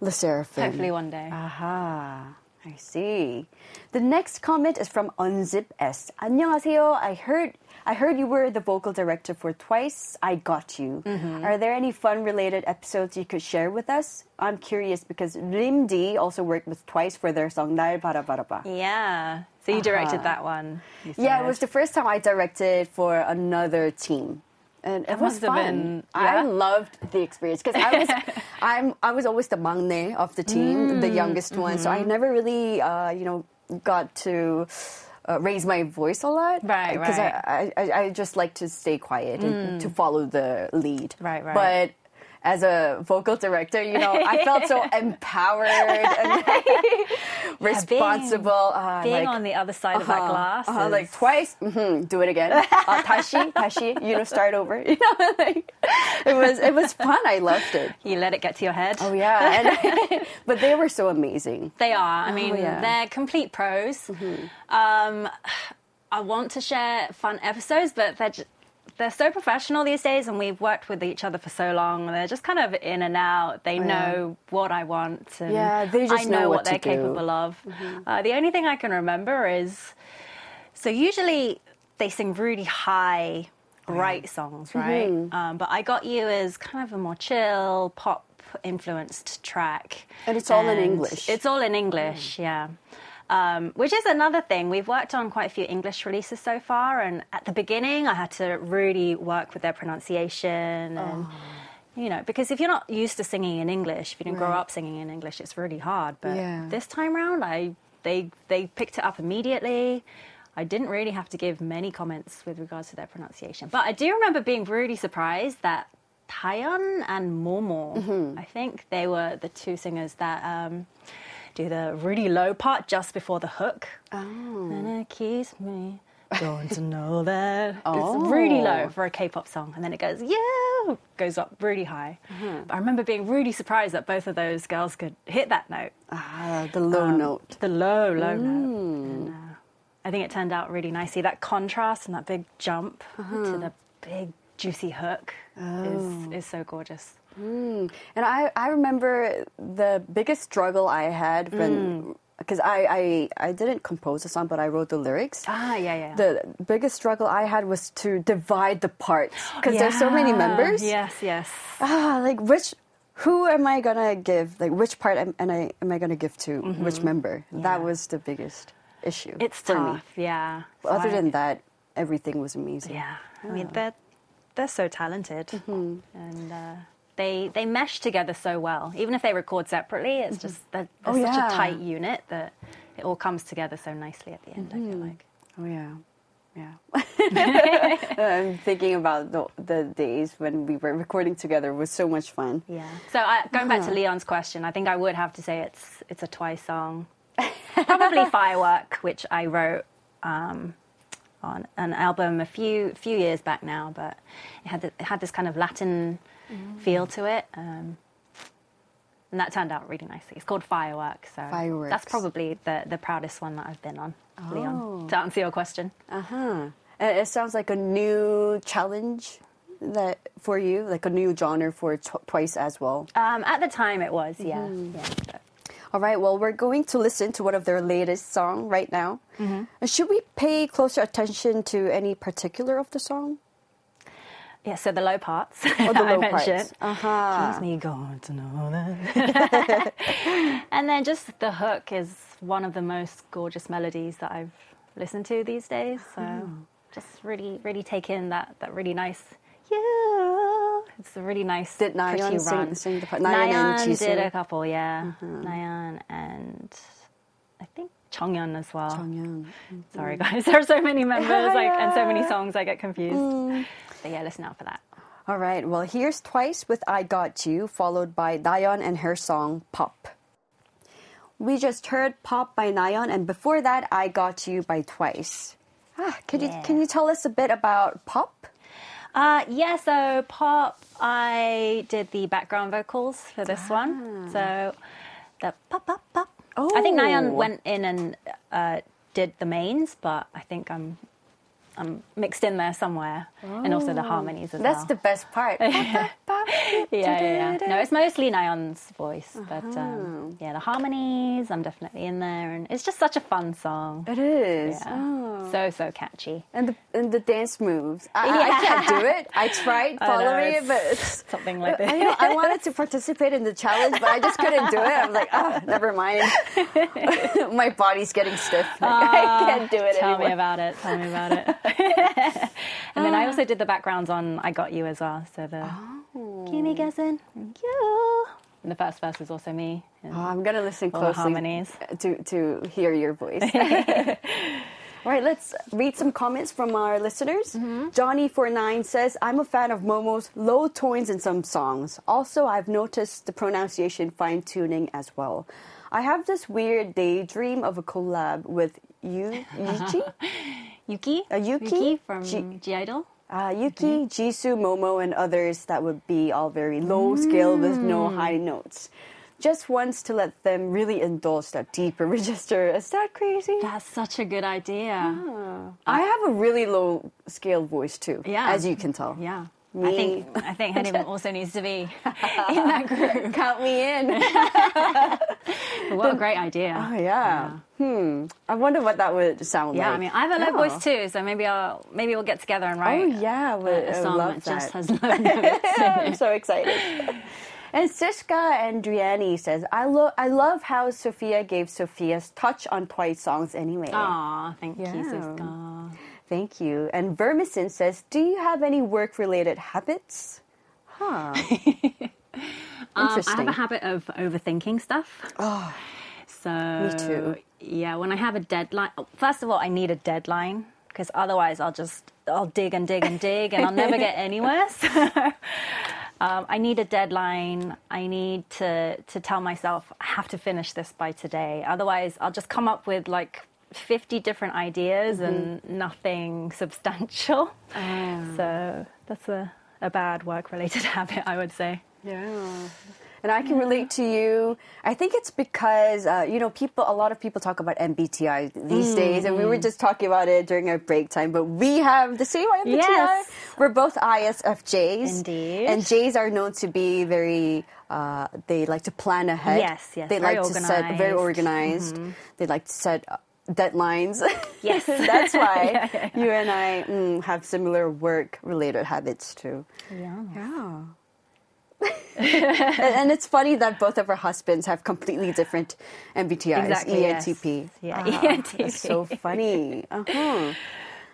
LE SSERAFIM. Hopefully one day. Aha. I see. The next comment is from Unzip S. 안녕하세요. I heard I heard you were the vocal director for Twice. I got you. Mm-hmm. Are there any fun related episodes you could share with us? I'm curious because Rimdi also worked with Twice for their song 날 바라바라봐. Yeah. So you directed Uh-huh. that one. you Yeah, said. it was the first time I directed for another team. And it was must have fun. been- I yeah? loved the experience because I was, *laughs* I'm, I was always the maknae of the team, the Mm, youngest one. So mm-hmm. I never really, uh, you know, got to uh, raise my voice a lot. Right, Because right. I, I, I just like to stay quiet and to follow the lead. Mm. Right, right. But as a vocal director, you know, I felt so *laughs* empowered and yeah, *laughs* responsible. Being, uh, being like, on the other side uh-huh, of that uh-huh, glass. Uh-huh, like twice, mm-hmm, do it again. Uh, tashi, tashi, you know, start over. *laughs* You know, like, it was it was fun. I loved it. You let it get to your head. Oh yeah, and, but they were so amazing. They are. I oh, mean, oh, yeah. they're complete pros. Mm-hmm. Um, I want to share fun episodes, but they're just, they're so professional these days, and we've worked with each other for so long. They're just kind of in and out. They Oh, yeah. know what I want, and Yeah, they just I know, know what, what they're do. Mm-hmm. capable of. Uh, the only thing I can remember is so usually they sing really high, bright songs, right? Mm-hmm. Um, but I got you as kind of a more chill pop influenced track, And it's all in English. It's all in English, yeah. Um, which is another thing. We've worked on quite a few English releases so far, and at the beginning, I had to really work with their pronunciation and. You know, because if you're not used to singing in English, if you didn't grow up singing in English, it's really hard. But Yeah. this time round, I they they picked it up immediately. I didn't really have to give many comments with regards to their pronunciation. But I do remember being really surprised that Taeyeon and Momo, Mm-hmm. I think they were the two singers that um, do the really low part just before the hook. Oh. And it keeps me going to know that. Oh. *laughs* It's really low for a K-pop song, and then it goes yeah, goes up really high. Mm-hmm. I remember being really surprised that both of those girls could hit that note, Ah, the low Um, note. the low, low Mm. note. And, uh, I think it turned out really nicely. That contrast and that big jump Uh-huh. to the big juicy hook Oh. is is so gorgeous. And I, I remember the biggest struggle I had Mm. when because I, I I didn't compose the song, but I wrote the lyrics. Ah, yeah, yeah. The biggest struggle I had was to divide the parts because there's so many members. Yes, yes. Ah, like which, who am I gonna give? Like which part am, am I am I gonna give to which member? That Mm-hmm. Was the biggest issue. It's for tough, me. yeah. But other I- than that, everything was amazing. Yeah, I mean they're they're so talented, Mm-hmm. and uh, they they mesh together so well. Even if they record separately, it's just they're, they're Oh, such yeah. a tight unit that it all comes together so nicely at the end. I feel Mm-hmm. like. Oh yeah, yeah. *laughs* *laughs* I'm thinking about the the days when we were recording together. It was so much fun. Yeah. So I, going back Uh-huh. to Leon's question, I think I would have to say it's it's a Twice song, *laughs* probably Firework, which I wrote um, on an album a few few years back now, but it had the, it had this kind of Latin feel to it. Um, and that turned out really nicely. It's called Firework, so Fireworks. that's probably the, the proudest one that I've been on, Oh. Leon. To answer your question, Uh huh. It sounds like a new challenge that for you, like a new genre for tw- twice as well. um, at the time it was, yeah, Mm-hmm. yeah. All right. Well, we're going to listen to one of their latest song right now. Mm-hmm. Uh, Should we pay closer attention to any particular of the song? Yeah, so the low parts *laughs* Oh, that the I low parts. mentioned. Uh-huh. Keeps me going to know that. *laughs* and then just the hook is one of the most gorgeous melodies that I've listened to these days. So hmm. just really, really take in that that really nice. You. It's a really nice. Did Nayeon pretty sing- run. sing the part- Nayeon and did a couple, yeah. Uh-huh. Nayeon and I think Chonghyun as well. Chonghyun. Sorry, mm-hmm. guys. *laughs* There are so many members, like, and so many songs. I get confused. Mm. But yeah, listen out for that. All right. Well, here's Twice with I Got You, followed by Nayeon and her song Pop. We just heard Pop by Nayeon, and before that, I Got You by Twice. Ah, can you can you tell us a bit about Pop? Uh, yeah, so pop, I did the background vocals for this one. So the pop, pop, pop. Oh. I think Oh. Nayeon went in and uh, did the mains, but I think I'm I'm mixed in there somewhere, and also the harmonies as That's well. That's the best part. *laughs* Yeah, yeah, yeah. No, it's mostly Nayeon's voice, but um, yeah, the harmonies, I'm definitely in there, and it's just such a fun song. It is. Yeah. Oh. So so catchy. And the and the dance moves. I, I can't do it. I *laughs* tried following it, but it's *laughs* something like this. I, know, I wanted to participate in the challenge, but I just couldn't do it. I was like, ah, never mind. My body's getting stiff. Like, I can't do it Ah, Tell anymore. me about it. Tell me about it. *laughs* and then I also did the backgrounds on I Got You as well. So the Oh. Keep me guessing. You. And the first verse is also me. Oh, I'm gonna listen closely harmonies. to to hear your voice. All *laughs* *laughs* right, let's read some comments from our listeners. Mm-hmm. Johnny49 says, I'm a fan of Momo's low tones in some songs. Also, I've noticed the pronunciation fine tuning as well. I have this weird daydream of a collab with you, Yuji, Yuqi. Uh, Yuqi? from G- G Idol. uh, Yuqi, Jisoo, Momo, and others that would be all very low scale with no Mm. high notes. Just wants to let them really indulge that deeper *laughs* register. Is that crazy? That's such a good idea. I have a really low scale voice too. Yeah. As you can tell. Yeah. Me. I think I think Hyerim also needs to be *laughs* in that group. Count me in. *laughs* What a great idea. oh yeah. Hmm. I wonder what that would sound Yeah, like. Yeah, I mean, I have a low Yeah. voice too, so maybe I'll maybe we'll get together and write. Oh yeah, a, but a I song love that just that. has low notes. *laughs* I'm so excited. And Siska Andriani says, I, lo- I love how Sophia gave Sophia's touch on Twice songs anyway. Aw, thank you, Yeah. Siska. Thank you. And Vermison says, Do you have any work related habits? Huh. *laughs* Um, I have a habit of overthinking stuff. Oh, So Me too. Yeah, when I have a deadline, oh, first of all, I need a deadline because otherwise I'll just I'll dig and dig and dig and I'll never get *laughs* anywhere. So, um, I need a deadline. I need to to tell myself I have to finish this by today. Otherwise, I'll just come up with like. 50 different ideas and nothing *laughs* substantial. So that's a, a bad work related *laughs* habit, I would say. yeah. And I can relate to you. I think it's because, uh, you know, people, a lot of people talk about MBTI these days, and we were just talking about it during our break time, but we have the same MBTI. Yes. We're both ISFJs. Indeed. And Js are known to be very, uh, they like to plan ahead. Yes, yes, They very like to set, very organized. organized. They like to set uh, deadlines. *laughs* Yes. That's why *laughs* you and I mm, have similar work related habits too. Yeah. Yeah. *laughs* and, and it's funny that both of our husbands have completely different MBTIs, Exactly, yes. ENTP. Yeah, Ah, ENTP. So funny. Uh-huh.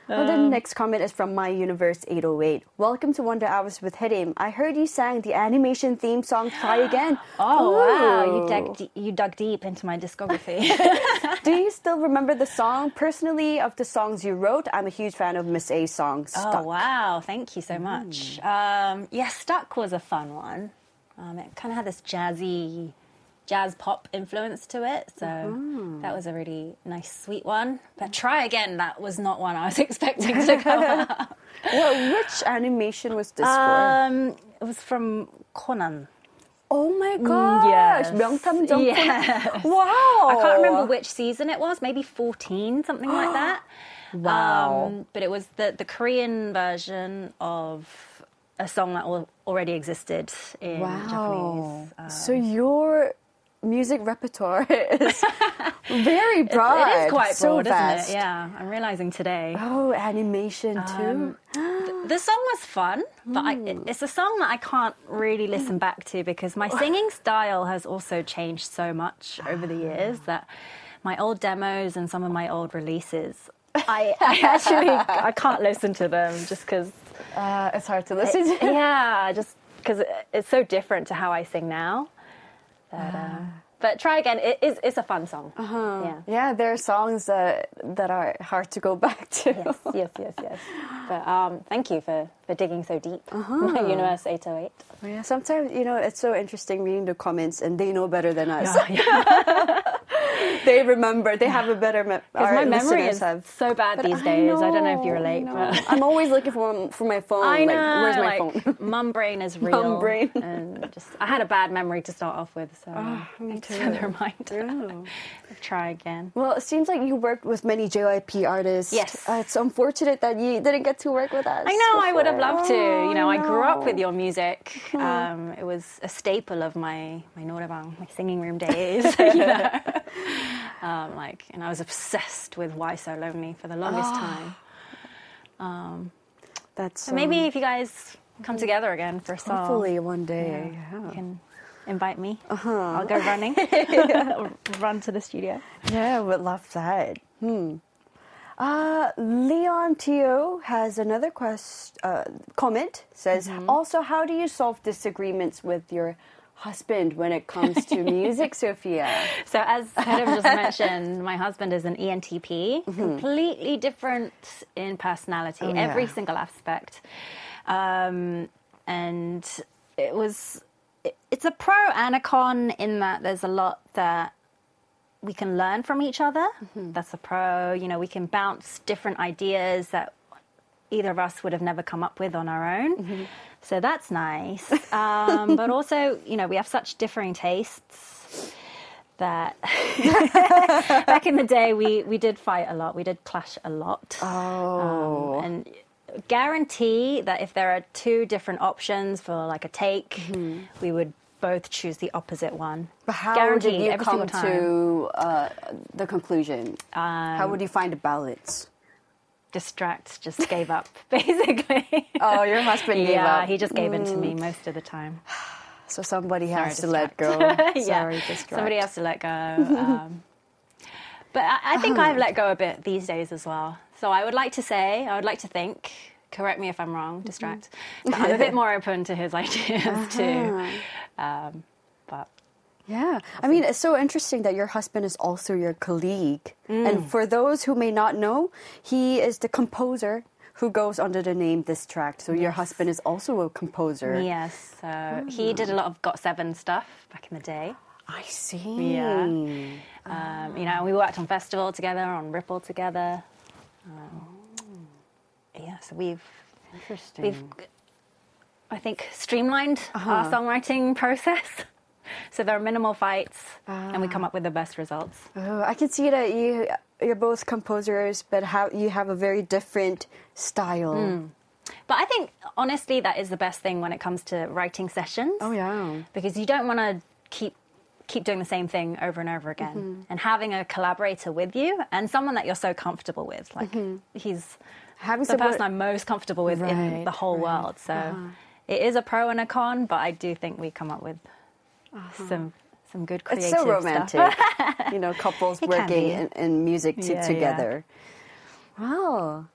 Well, the next comment is from My Universe 808. Welcome to Wonder Hours with Hyerim. I heard you sang the animation theme song Try *gasps* Again. Oh wow, you dug d- you dug deep into my discography. *laughs* Do you still remember the *laughs* song? Personally, of the songs you wrote, I'm a huge fan of Miss A's song, Stuck. oh wow, thank you so much. Um, yeah, Stuck was a fun one. Um, it kind of had this jazzy, jazz pop influence to it, so that was a really nice, sweet one. But Try Again, that was not one I was *laughs* expecting to come out. *laughs* Well, which animation was this for? Um, it was from Conan. Oh my gosh! yes. 명탐정 Yes. Wow! I can't remember which season it was, maybe 14, something like *gasps* that. Wow. Um, but it was the, the Korean version of a song that al- already existed in Wow. Japanese. Uh, so your music repertoire *laughs* is very broad. it is quite so broad, vast. isn't it? Yeah, I'm realizing today. Oh, animation um, too. The *gasps* song was fun, but I, it- hmm. it's a song that I can't really hmm. listen back to because my singing style has also changed so much over the ah. years that my old demos and some of my old releases *laughs* I, I actually I can't listen to them just because Uh, it's hard to listen to. yeah, just because it's so different to how I sing now. That, uh, but try again. It is it's a fun song. Uh-huh. Yeah. Yeah, there are songs that that are hard to go *laughs* back to. Yes, yes, yes, yes. But um, thank you for, for digging so deep. My *laughs* Universe 808. Yeah, sometimes you know it's so interesting reading the comments, and they know better than us. *laughs* *laughs* they remember. They have a better memory. My memory is so bad these days. I, don't know if you know, relate, I know. but I'm always looking for for my phone. I know. Like, where's my like, phone? *laughs* Mum brain is real. Mum brain. and just I had a bad memory to start off with, so me *laughs* thanks too. the reminder. Try again. Well, it seems like you worked with many JYP artists. Yes. Uh, it's unfortunate that you didn't get to work with us. I know. I would have before. loved to. You know, Oh, I grew up with your music. Um, it was a staple of my my noraebang, my singing room days. you know, *laughs* um, like, and I was obsessed with "Why So Lonely" for the longest Ah. time. That's So maybe if you guys come together again for a song, hopefully one day. you Yeah, can invite me. Uh-huh. I'll go running, *laughs* *laughs* run to the studio. yeah would love that. Hmm. Uh, Leon Tio has another quest, uh, comment. Says Mm-hmm. also, how do you solve disagreements with your husband when it comes to *laughs* music, Sophia? So, as Hyerim just *laughs* mentioned, my husband is an ENTP, completely different in personality, Mm-hmm. Oh, yeah. every single aspect. Um, and it was, it- it's a pro and a con in that there's a lot that we can learn from each other. Mm-hmm. That's a pro. You know, we can bounce different ideas that either of us would have never come up with on our own. Mm-hmm. So that's nice. Um, but also, you know, we have such differing tastes that *laughs* back in the day we, we did fight a lot. We did clash a lot. Oh, Um, and guarantee that if there are two different options for like a take, we would both choose the opposite one. but how Guaranteed, did you come to uh, the conclusion? how would you find a balance? Distract just gave up, *laughs* basically. Oh, your husband gave yeah, up. Mm. he just gave in to me most of the time. *sighs* So somebody Sorry, has to let go. *laughs* distract. Sorry, yeah, distract. somebody has to let go. *laughs* Um, but I, I think I've let go a bit these days as well. So I would like to say, I would like to think. Correct me if I'm wrong, distract. But I'm a bit more open to his ideas too. Um, Yeah. I mean, it's so interesting that your husband is also your colleague. Mm. And for those who may not know, he is the composer who goes under the name Distract. So your husband is also a composer. yes, so he did a lot of Got Seven stuff back in the day. I see. Yeah. Um, you know, we worked on festival together, on Ripple together. Um, yeah, so we've Interesting. we've I think streamlined our songwriting process. So there are minimal fights, and we come up with the best results. Oh, I can see that you you're both composers, but how you have a very different style. Hmm. But I think honestly, that is the best thing when it comes to writing sessions. Oh yeah. because you don't want to keep keep doing the same thing over and over again Mm-hmm. and having a collaborator with you and someone that you're so comfortable with like he's Mm-hmm. Having the person i'm most comfortable with in the whole right. Uh-huh. world so it is a pro and a con but i do think we come up with some some good creative Uh-huh. It's so romantic. *laughs* you know, couples It working in, in music to, Yeah, yeah. together. Wow.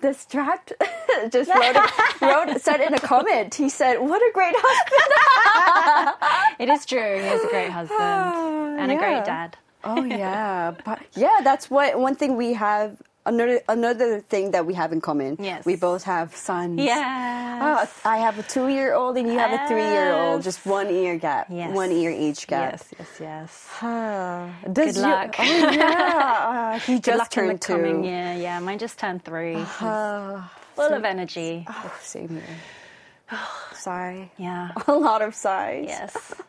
Distract *laughs* just wrote, *laughs* wrote said in a comment. He said, "What a great husband." it is true he is a great husband *sighs* and a great dad Oh yeah, but yeah, that's what one thing we have. Another another thing that we have in common. Yes. we both have sons. yeah Oh, I have a two-year-old and you have a three-year-old. Just one ear gap. Yes. One ear age gap. yes yes yes Ah, does Good your- luck. oh yeah, uh, *laughs* he Good just luck in the turned two. coming year. Yeah, mine just turned three. Ah, full of energy. oh, same here. *sighs* Sigh. Yeah. *laughs* A lot of sighs. Yes. *laughs*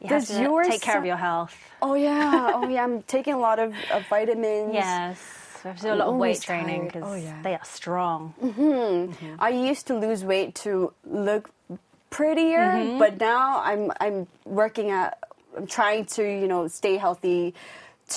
You Does yours take care of your health. Oh yeah. Oh yeah. I'm taking a lot of, of vitamins. Yes. We have to do a lot of weight training because Oh, yeah. they are strong. I used to lose weight to look prettier, Mm-hmm. but now I'm I'm working at I'm trying to you know stay healthy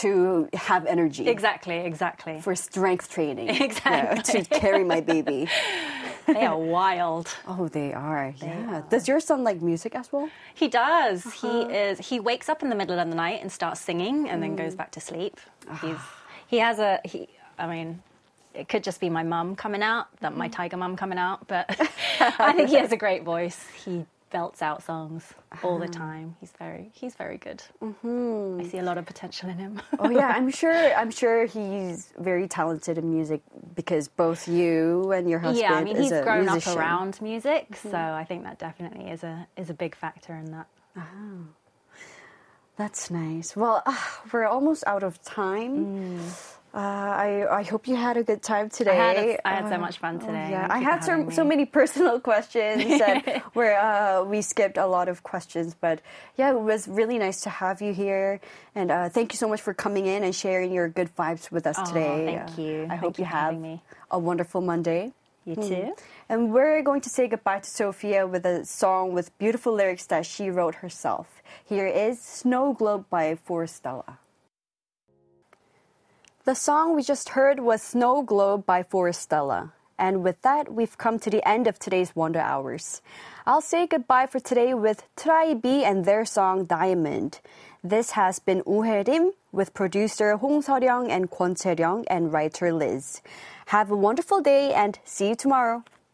to have energy Exactly, exactly. for strength training. *laughs* Exactly. to carry my baby. *laughs* they are wild. Oh, they are. yeah. Does your son like music as well? He does. He Uh-huh. is. He wakes up in the middle of the night and starts singing, and then Mm. goes back to sleep. Ah. He's. He has a. He. I mean, it could just be my mum coming out, that my mm. tiger mum coming out. But *laughs* *laughs* I think he has a great voice. He belts out songs all the ah. time. He's very he's very good. Mm-hmm. I see a lot of potential in him. oh yeah, I'm *laughs* sure. I'm sure he's very talented in music because both you and your husband. yeah, I mean he's grown musician. up around music, so mm-hmm. I think that definitely is a is a big factor in that. Ah. That's nice. Well, uh, we're almost out of time. Uh, I I hope you had a good time today. I had a- I had so Uh, much fun oh, today. yeah, Thank I had so having so many *laughs* personal questions *laughs* where uh, we skipped a lot of questions, but yeah, it was really nice to have you here, and uh, thank you so much for coming in and sharing your good vibes with us Oh, today. thank Uh, you. I Thank hope you you have me. a wonderful Monday. You too. And we're going to say goodbye to Sophia with a song with beautiful lyrics that she wrote herself. Here is Snow Globe by Forestella. The song we just heard was Snow Globe by Forestella. And with that, we've come to the end of today's Wonder Hours. I'll say goodbye for today with TRI.BE and their song Diamond. This has been Hyerim with producer Hong Seoryong and Kwon Chae-ryong and writer Liz. Have a wonderful day and see you tomorrow.